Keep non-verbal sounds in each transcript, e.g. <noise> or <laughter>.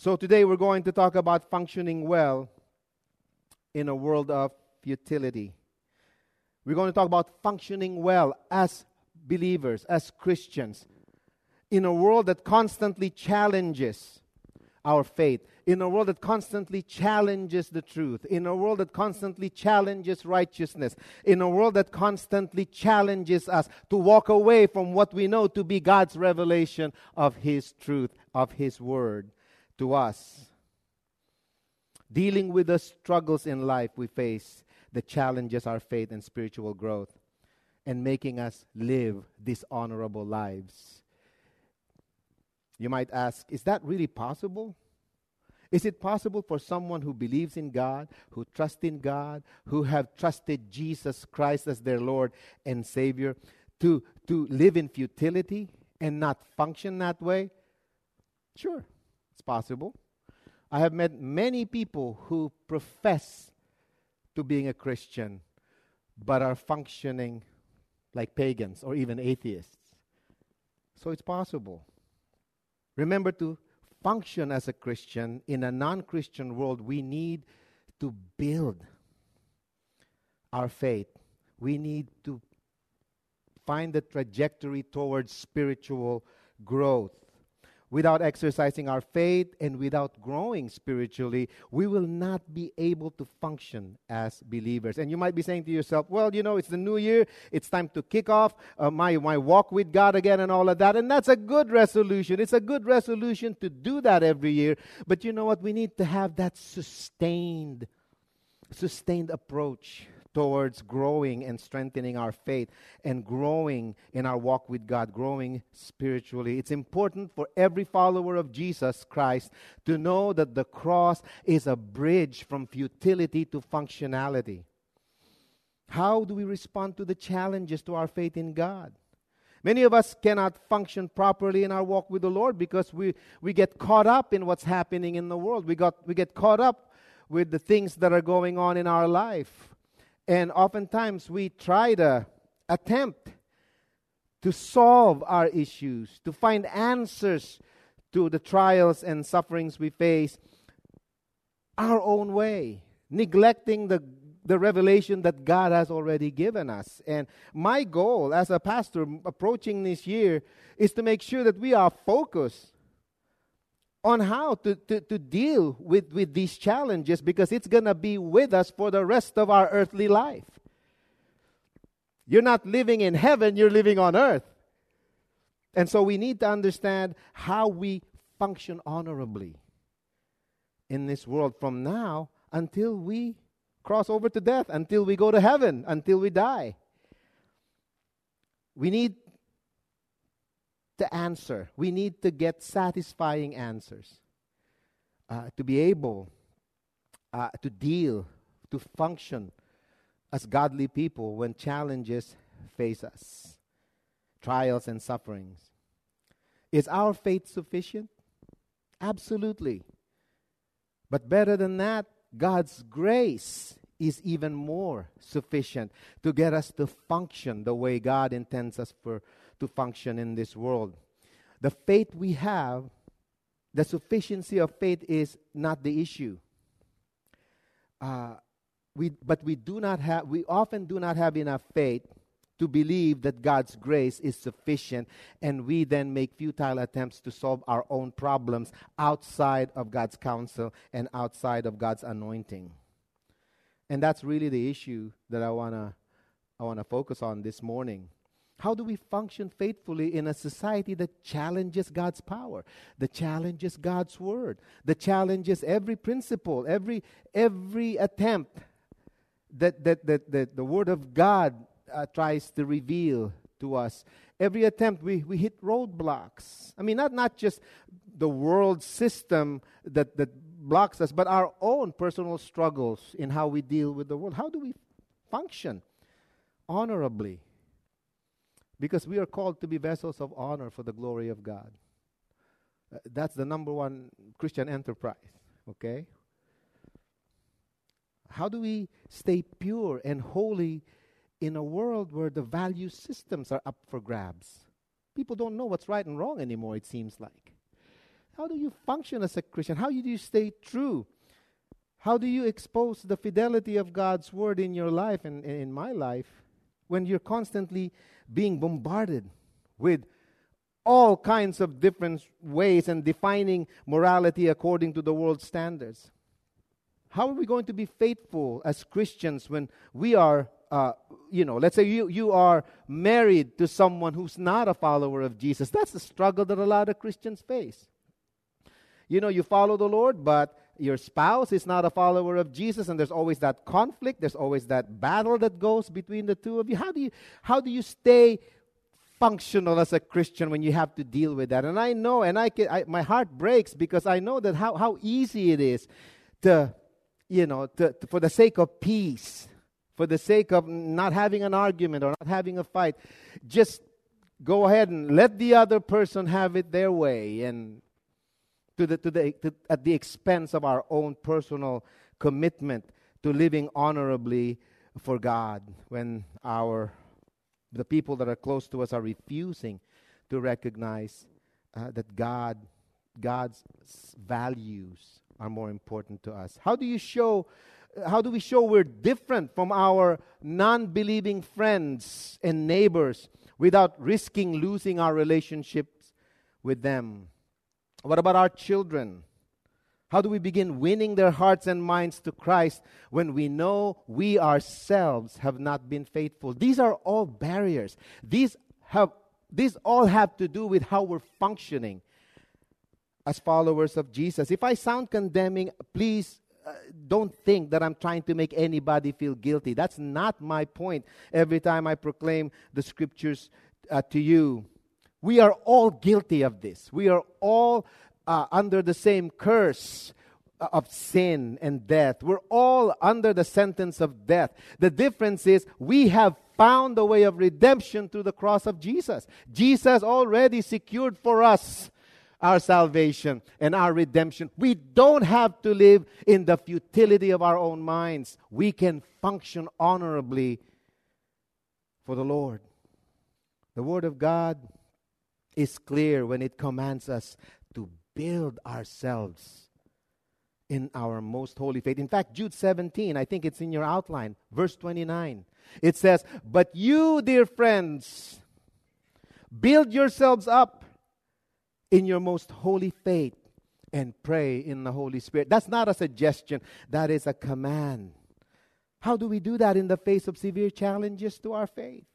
So today we're going to talk about functioning well in a world of futility. We're going to talk about functioning well as believers, as Christians, in a world that constantly challenges our faith, in a world that constantly challenges the truth, in a world that constantly challenges righteousness, in a world that constantly challenges us to walk away from what we know to be God's revelation of His truth, of His word to us. Dealing with the struggles in life we face that challenges our faith and spiritual growth and making us live dishonorable lives. You might ask, is that really possible? Is it possible for someone who believes in God, who trusts in God, who have trusted Jesus Christ as their Lord and Savior, to, to live in futility and not function that way? Sure, possible. I have met many people who profess to being a Christian but are functioning like pagans or even atheists. So it's possible. Remember to function as a Christian in a non Christian world, we need to build our faith. We need to find the trajectory towards spiritual growth without exercising our faith and without growing spiritually, we will not be able to function as believers. And you might be saying to yourself, well, you know, it's the new year, it's time to kick off uh, my, my walk with God again and all of that. And that's a good resolution. It's a good resolution to do that every year. But you know what? We need to have that sustained, sustained approach towards growing and strengthening our faith and growing in our walk with God, growing spiritually. It's important for every follower of Jesus Christ to know that the cross is a bridge from futility to functionality. How do we respond to the challenges to our faith in God? Many of us cannot function properly in our walk with the Lord because we, we get caught up in what's happening in the world. We, got, we get caught up with the things that are going on in our life. And oftentimes we try to attempt to solve our issues, to find answers to the trials and sufferings we face our own way, neglecting the, the revelation that God has already given us. And my goal as a pastor approaching this year is to make sure that we are focused on how to, to, to deal with, with these challenges because it's going to be with us for the rest of our earthly life. You're not living in heaven, you're living on earth. And so we need to understand how we function honorably in this world from now until we cross over to death, until we go to heaven, until we die. We need to answer. We need to get satisfying answers uh, to be able uh, to deal, to function as godly people when challenges face us, trials and sufferings. Is our faith sufficient? Absolutely. But better than that, God's grace is even more sufficient to get us to function the way God intends us for to function in this world. The faith we have, the sufficiency of faith is not the issue. Uh, we, but we do not have, we often do not have enough faith to believe that God's grace is sufficient, and we then make futile attempts to solve our own problems outside of God's counsel and outside of God's anointing. And that's really the issue that I want to I want to focus on this morning. How do we function faithfully in a society that challenges God's power, that challenges God's word, that challenges every principle, every, every attempt that, that, that, that the word of God uh, tries to reveal to us? Every attempt, we, we hit roadblocks. I mean, not, not just the world system that, that blocks us, but our own personal struggles in how we deal with the world. How do we function honorably? Because we are called to be vessels of honor for the glory of God. Uh, that's the number one Christian enterprise, okay? How do we stay pure and holy in a world where the value systems are up for grabs? People don't know what's right and wrong anymore, it seems like. How do you function as a Christian? How do you stay true? How do you expose the fidelity of God's word in your life and, and in my life when you're constantly being bombarded with all kinds of different ways and defining morality according to the world's standards? How are we going to be faithful as Christians when we are, uh, you know, let's say you, you are married to someone who's not a follower of Jesus? That's the struggle that a lot of Christians face you know, you follow the Lord, but your spouse is not a follower of Jesus, and there's always that conflict, there's always that battle that goes between the two of you. How do you, how do you stay functional as a Christian when you have to deal with that? And I know, and I, can, I my heart breaks because I know that how, how easy it is to, you know, to, to, for the sake of peace, for the sake of not having an argument or not having a fight, just go ahead and let the other person have it their way and to the, to the, to, at the expense of our own personal commitment to living honorably for God when our the people that are close to us are refusing to recognize uh, that God God's values are more important to us. How do you show how do we show we're different from our non-believing friends and neighbors without risking losing our relationships with them? What about our children? How do we begin winning their hearts and minds to Christ when we know we ourselves have not been faithful? These are all barriers. These have these all have to do with how we're functioning as followers of Jesus. If I sound condemning, please uh, don't think that I'm trying to make anybody feel guilty. That's not my point every time I proclaim the scriptures uh, to you. We are all guilty of this. We are all uh, under the same curse of sin and death. We're all under the sentence of death. The difference is we have found a way of redemption through the cross of Jesus. Jesus already secured for us our salvation and our redemption. We don't have to live in the futility of our own minds. We can function honorably for the Lord. The Word of God is clear when it commands us to build ourselves in our most holy faith. In fact, Jude 17, I think it's in your outline, verse 29. It says, But you, dear friends, build yourselves up in your most holy faith and pray in the Holy Spirit. That's not a suggestion, that is a command. How do we do that in the face of severe challenges to our faith?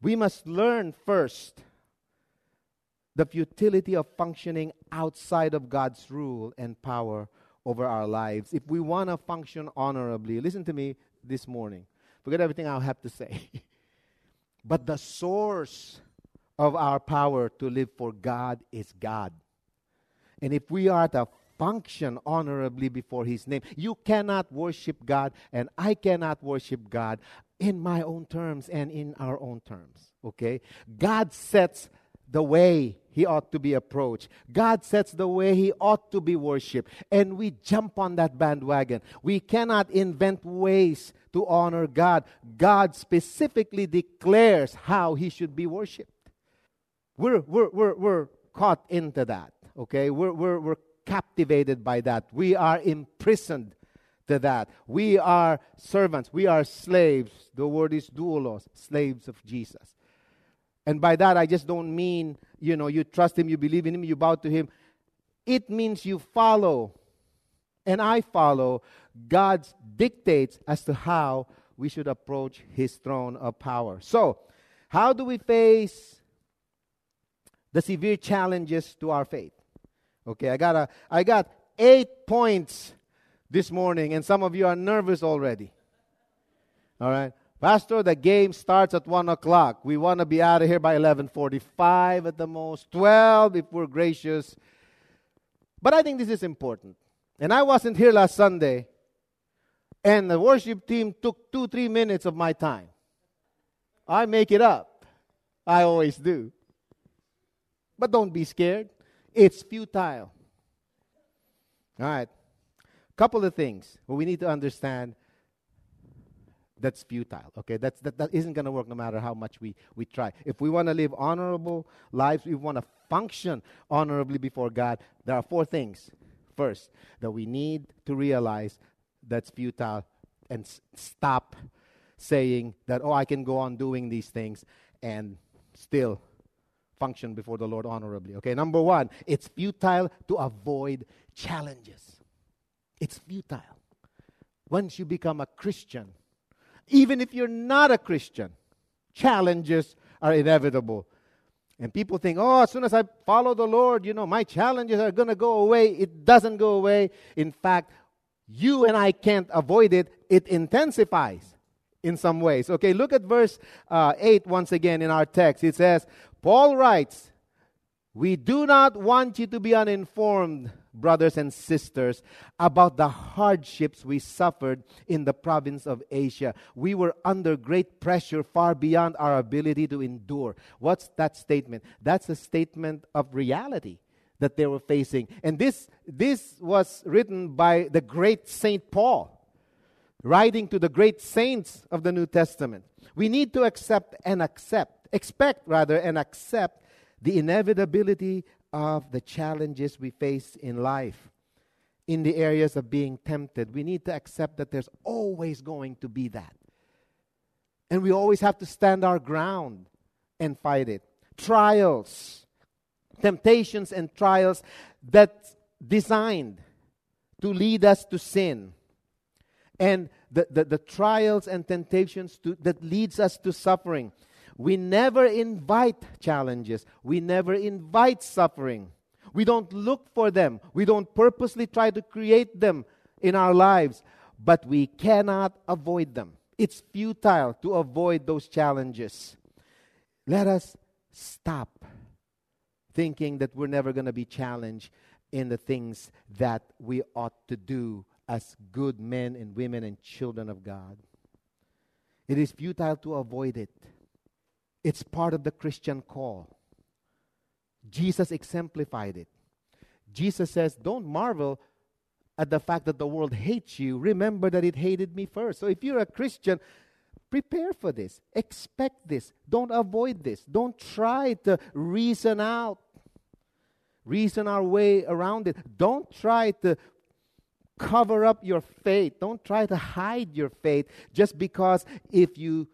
We must learn first the futility of functioning outside of God's rule and power over our lives. If we want to function honorably, listen to me this morning. Forget everything I'll have to say. <laughs> but the source of our power to live for God is God. And if we are to function honorably before His name, you cannot worship God, and I cannot worship God in my own terms and in our own terms. Okay? God sets the way he ought to be approached. God sets the way he ought to be worshiped. And we jump on that bandwagon. We cannot invent ways to honor God. God specifically declares how he should be worshiped. We're, we're, we're, we're caught into that, okay? We're, we're, we're captivated by that. We are imprisoned to that. We are servants. We are slaves. The word is doulos, slaves of Jesus. And by that, I just don't mean, you know, you trust Him, you believe in Him, you bow to Him. It means you follow, and I follow God's dictates as to how we should approach His throne of power. So, how do we face the severe challenges to our faith? Okay, I got a, I got eight points this morning, and some of you are nervous already. All right, Pastor, the game starts at 1 o'clock. We want to be out of here by 11.45 at the most, 12 if we're gracious. But I think this is important. And I wasn't here last Sunday, and the worship team took two, three minutes of my time. I make it up. I always do. But don't be scared. It's futile. All right. Couple of things. We need to understand that's futile. Okay, that's, that, that isn't going to work no matter how much we, we try. If we want to live honorable lives, we want to function honorably before God, there are four things. First, that we need to realize that's futile and s- stop saying that, oh, I can go on doing these things and still function before the Lord honorably. Okay, number one, it's futile to avoid challenges. It's futile. Once you become a Christian, even if you're not a Christian, challenges are inevitable. And people think, oh, as soon as I follow the Lord, you know, my challenges are going to go away. It doesn't go away. In fact, you and I can't avoid it, it intensifies in some ways. Okay, look at verse uh, 8 once again in our text. It says, Paul writes, We do not want you to be uninformed brothers and sisters, about the hardships we suffered in the province of Asia. We were under great pressure far beyond our ability to endure. What's that statement? That's a statement of reality that they were facing. And this, this was written by the great Saint Paul, writing to the great saints of the New Testament. We need to accept and accept, expect rather, and accept the inevitability of the challenges we face in life, in the areas of being tempted. We need to accept that there's always going to be that. And we always have to stand our ground and fight it. Trials, temptations, and trials that's designed to lead us to sin. And the, the, the trials and temptations to, that leads us to suffering we never invite challenges. We never invite suffering. We don't look for them. We don't purposely try to create them in our lives, but we cannot avoid them. It's futile to avoid those challenges. Let us stop thinking that we're never going to be challenged in the things that we ought to do as good men and women and children of God. It is futile to avoid it. It's part of the Christian call. Jesus exemplified it. Jesus says, Don't marvel at the fact that the world hates you. Remember that it hated me first. So if you're a Christian, prepare for this. Expect this. Don't avoid this. Don't try to reason out, reason our way around it. Don't try to cover up your faith. Don't try to hide your faith just because if you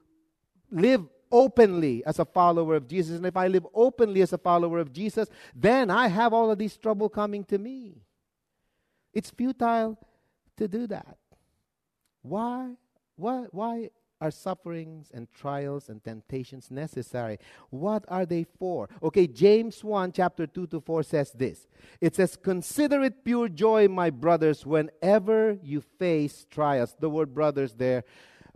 live openly as a follower of Jesus, and if I live openly as a follower of Jesus, then I have all of these trouble coming to me. It's futile to do that. Why? Why, why are sufferings and trials and temptations necessary? What are they for? Okay, James 1, chapter 2 to 4 says this It says, Consider it pure joy, my brothers, whenever you face trials. The word brothers there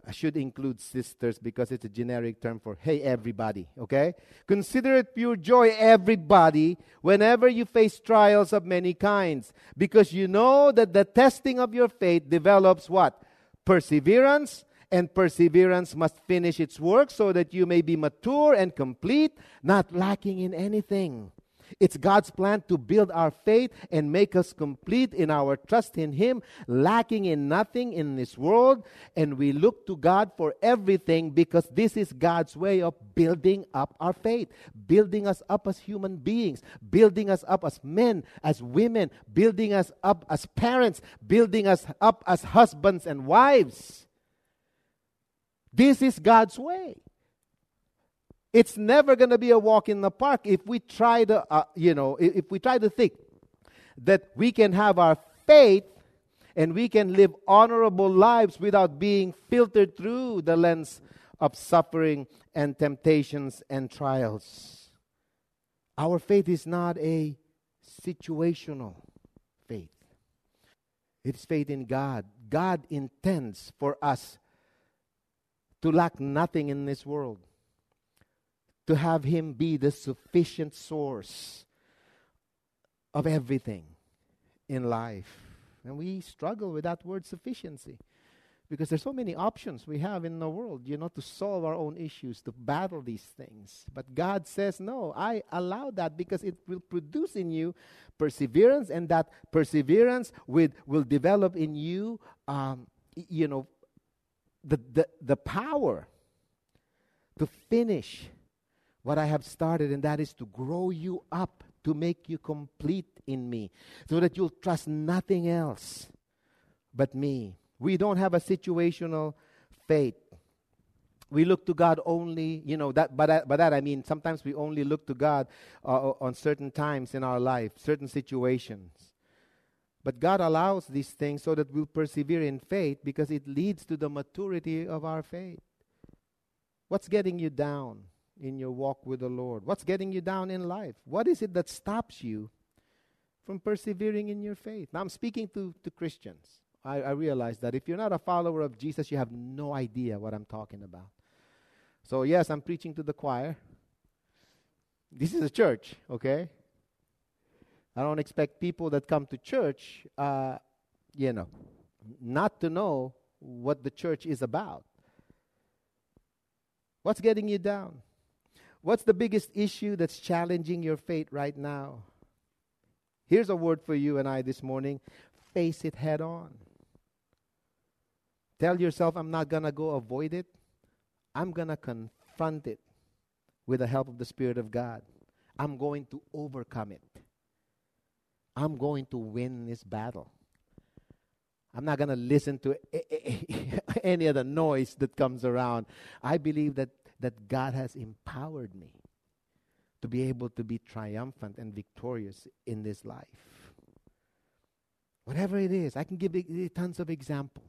I should include sisters because it's a generic term for hey everybody, okay? Consider it pure joy everybody whenever you face trials of many kinds because you know that the testing of your faith develops what? Perseverance, and perseverance must finish its work so that you may be mature and complete, not lacking in anything. It's God's plan to build our faith and make us complete in our trust in Him, lacking in nothing in this world. And we look to God for everything because this is God's way of building up our faith, building us up as human beings, building us up as men, as women, building us up as parents, building us up as husbands and wives. This is God's way. It's never going to be a walk in the park if we try to, uh, you know, if, if we try to think that we can have our faith and we can live honorable lives without being filtered through the lens of suffering and temptations and trials. Our faith is not a situational faith, it's faith in God. God intends for us to lack nothing in this world, to have Him be the sufficient source of everything in life. And we struggle with that word sufficiency because there's so many options we have in the world, you know, to solve our own issues, to battle these things. But God says, no, I allow that because it will produce in you perseverance, and that perseverance with, will develop in you, um, you know, the, the, the power to finish what I have started, and that is to grow you up, to make you complete in me, so that you'll trust nothing else but me. We don't have a situational faith. We look to God only, you know, that, by, that, by that I mean sometimes we only look to God uh, on certain times in our life, certain situations. But God allows these things so that we'll persevere in faith because it leads to the maturity of our faith. What's getting you down in your walk with the Lord? What's getting you down in life? What is it that stops you from persevering in your faith? Now, I'm speaking to, to Christians. I, I realize that if you're not a follower of Jesus, you have no idea what I'm talking about. So, yes, I'm preaching to the choir. This is a church, okay? I don't expect people that come to church, uh, you know, not to know what the church is about. What's getting you down? What's the biggest issue that's challenging your faith right now? Here's a word for you and I this morning face it head on. Tell yourself, I'm not going to go avoid it. I'm going to confront it with the help of the Spirit of God. I'm going to overcome it. I'm going to win this battle. I'm not going to listen to <laughs> any of the noise that comes around. I believe that, that God has empowered me to be able to be triumphant and victorious in this life. Whatever it is, I can give tons of examples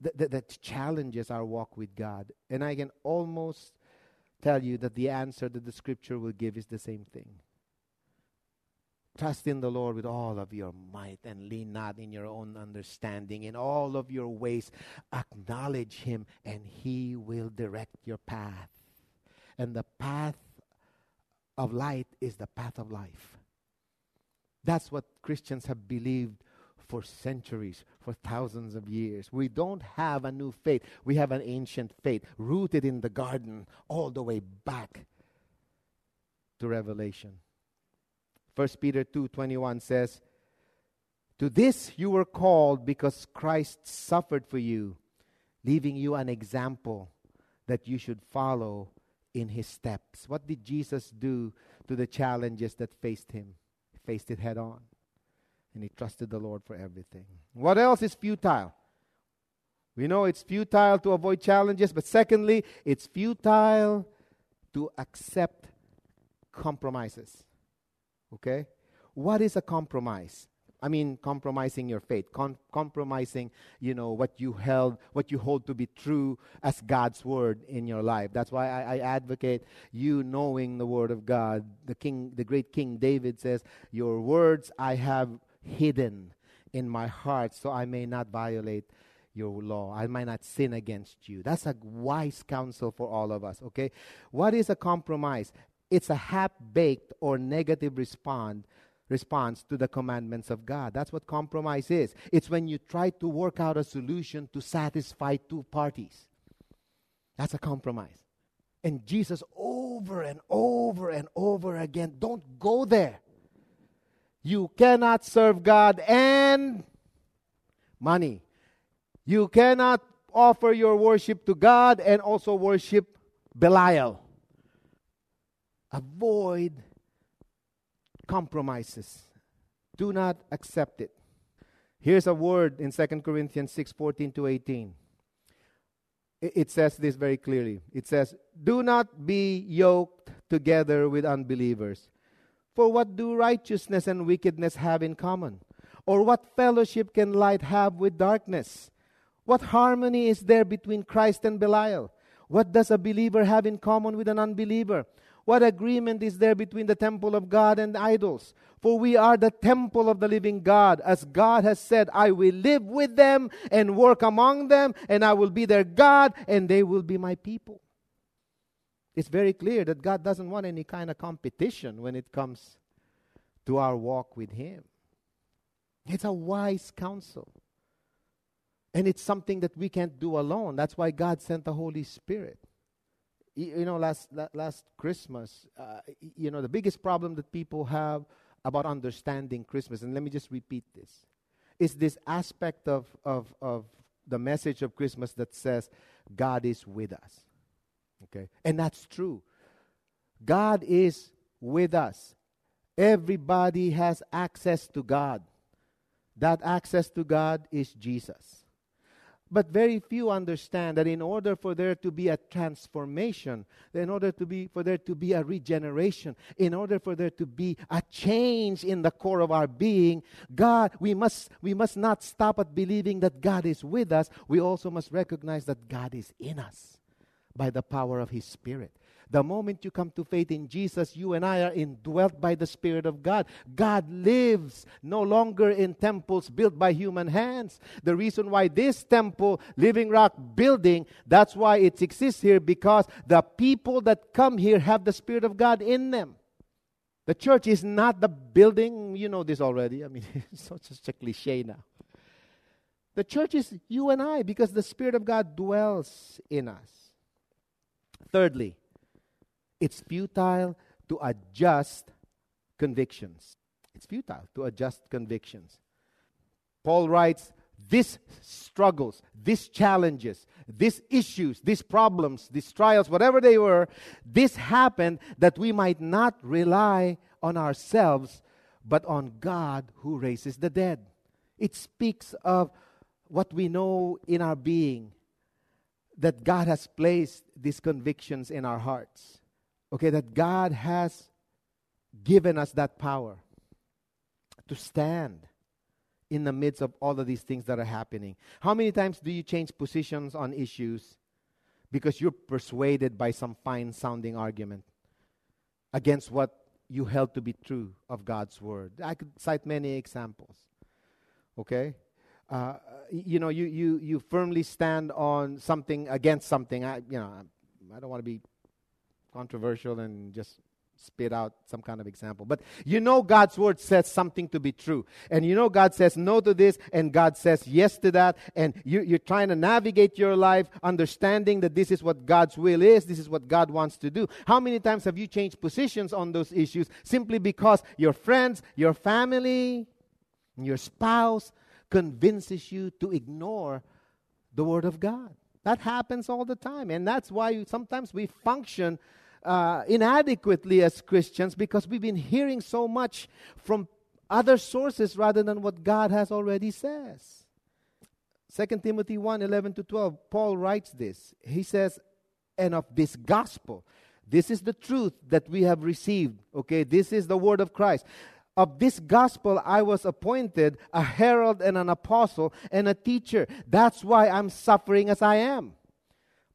that, that, that challenges our walk with God. And I can almost tell you that the answer that the scripture will give is the same thing. Trust in the Lord with all of your might and lean not in your own understanding. In all of your ways, acknowledge Him, and He will direct your path. And the path of light is the path of life. That's what Christians have believed for centuries, for thousands of years. We don't have a new faith. We have an ancient faith rooted in the garden all the way back to Revelation. 1 Peter 2:21 says, "To this you were called because Christ suffered for you, leaving you an example that you should follow in his steps." What did Jesus do to the challenges that faced him? He faced it head on. And he trusted the Lord for everything. What else is futile? We know it's futile to avoid challenges, but secondly, it's futile to accept compromises. Okay? What is a compromise? I mean, compromising your faith, com- compromising, you know, what you held, what you hold to be true as God's word in your life. That's why I, I, advocate you knowing the word of God. The king, the great King David says, "Your words I have hidden in my heart, so I may not violate." Your law. I might not sin against you. That's a wise counsel for all of us, okay? What is a compromise? It's a half baked or negative respond, response to the commandments of God. That's what compromise is. It's when you try to work out a solution to satisfy two parties. That's a compromise. And Jesus, over and over and over again, don't go there. You cannot serve God and money. You cannot offer your worship to God and also worship Belial. Avoid compromises. Do not accept it. Here's a word in 2 Corinthians 6 14 to 18. It says this very clearly. It says, Do not be yoked together with unbelievers. For what do righteousness and wickedness have in common? Or what fellowship can light have with darkness? What harmony is there between Christ and Belial? What does a believer have in common with an unbeliever? What agreement is there between the temple of God and idols? For we are the temple of the living God. As God has said, I will live with them and work among them, and I will be their God, and they will be my people. It's very clear that God doesn't want any kind of competition when it comes to our walk with Him. It's a wise counsel. And it's something that we can't do alone. That's why God sent the Holy Spirit you know, last last Christmas, uh, you know, the biggest problem that people have about understanding Christmas, and let me just repeat this, is this aspect of of of the message of Christmas that says God is with us. Okay, and that's true. God is with us. Everybody has access to God. That access to God is Jesus. But very few understand that in order for there to be a transformation, in order to be, for there to be a regeneration, in order for there to be a change in the core of our being, God, we must, we must not stop at believing that God is with us. We also must recognize that God is in us by the power of His Spirit. The moment you come to faith in Jesus, you and I are indwelt by the Spirit of God. God lives no longer in temples built by human hands. The reason why this temple, Living Rock building, that's why it exists here because the people that come here have the Spirit of God in them. The church is not the building. You know this already. I mean, <laughs> it's such a cliche now. The church is you and I because the Spirit of God dwells in us. Thirdly, it's futile to adjust convictions. It's futile to adjust convictions. Paul writes, these struggles, these challenges, these issues, these problems, these trials, whatever they were, this happened that we might not rely on ourselves, but on God who raises the dead. It speaks of what we know in our being, that God has placed these convictions in our hearts okay, that God has given us that power to stand in the midst of all of these things that are happening. How many times do you change positions on issues because you're persuaded by some fine sounding argument against what you held to be true of God's word? I could cite many examples. Okay? Uh, you know, you, you, you firmly stand on something against something. I, you know, I don't want to be controversial and just spit out some kind of example. But you know God's word says something to be true. And you know God says no to this and God says yes to that. And you, you're trying to navigate your life understanding that this is what God's will is, this is what God wants to do. How many times have you changed positions on those issues simply because your friends, your family, your spouse convinces you to ignore the word of God? That happens all the time. And that's why sometimes we function uh, inadequately as Christians because we've been hearing so much from other sources rather than what God has already says. 2 Timothy 1 11 to 12, Paul writes this. He says, And of this gospel, this is the truth that we have received. Okay, this is the word of Christ. Of this gospel, I was appointed a herald and an apostle and a teacher. That's why I'm suffering as I am.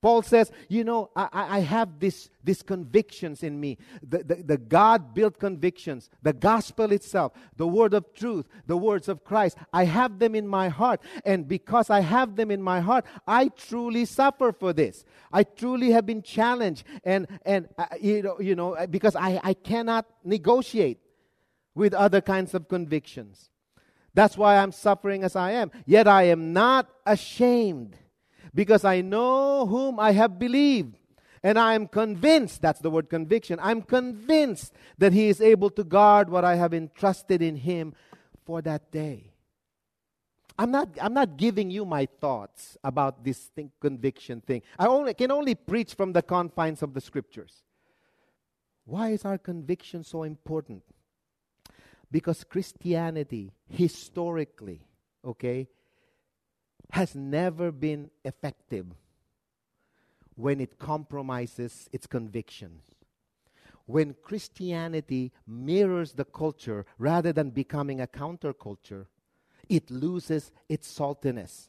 Paul says, you know, I, I have this, these convictions in me. The, the, the God built convictions, the gospel itself, the word of truth, the words of Christ. I have them in my heart. And because I have them in my heart, I truly suffer for this. I truly have been challenged. And, and uh, you, know, you know, because I, I cannot negotiate with other kinds of convictions. That's why I'm suffering as I am. Yet I am not ashamed because I know whom I have believed. And I am convinced, that's the word conviction, I'm convinced that He is able to guard what I have entrusted in Him for that day. I'm not, I'm not giving you my thoughts about this thing, conviction thing. I only, can only preach from the confines of the scriptures. Why is our conviction so important? Because Christianity, historically, okay, has never been effective when it compromises its convictions. When Christianity mirrors the culture rather than becoming a counterculture, it loses its saltiness.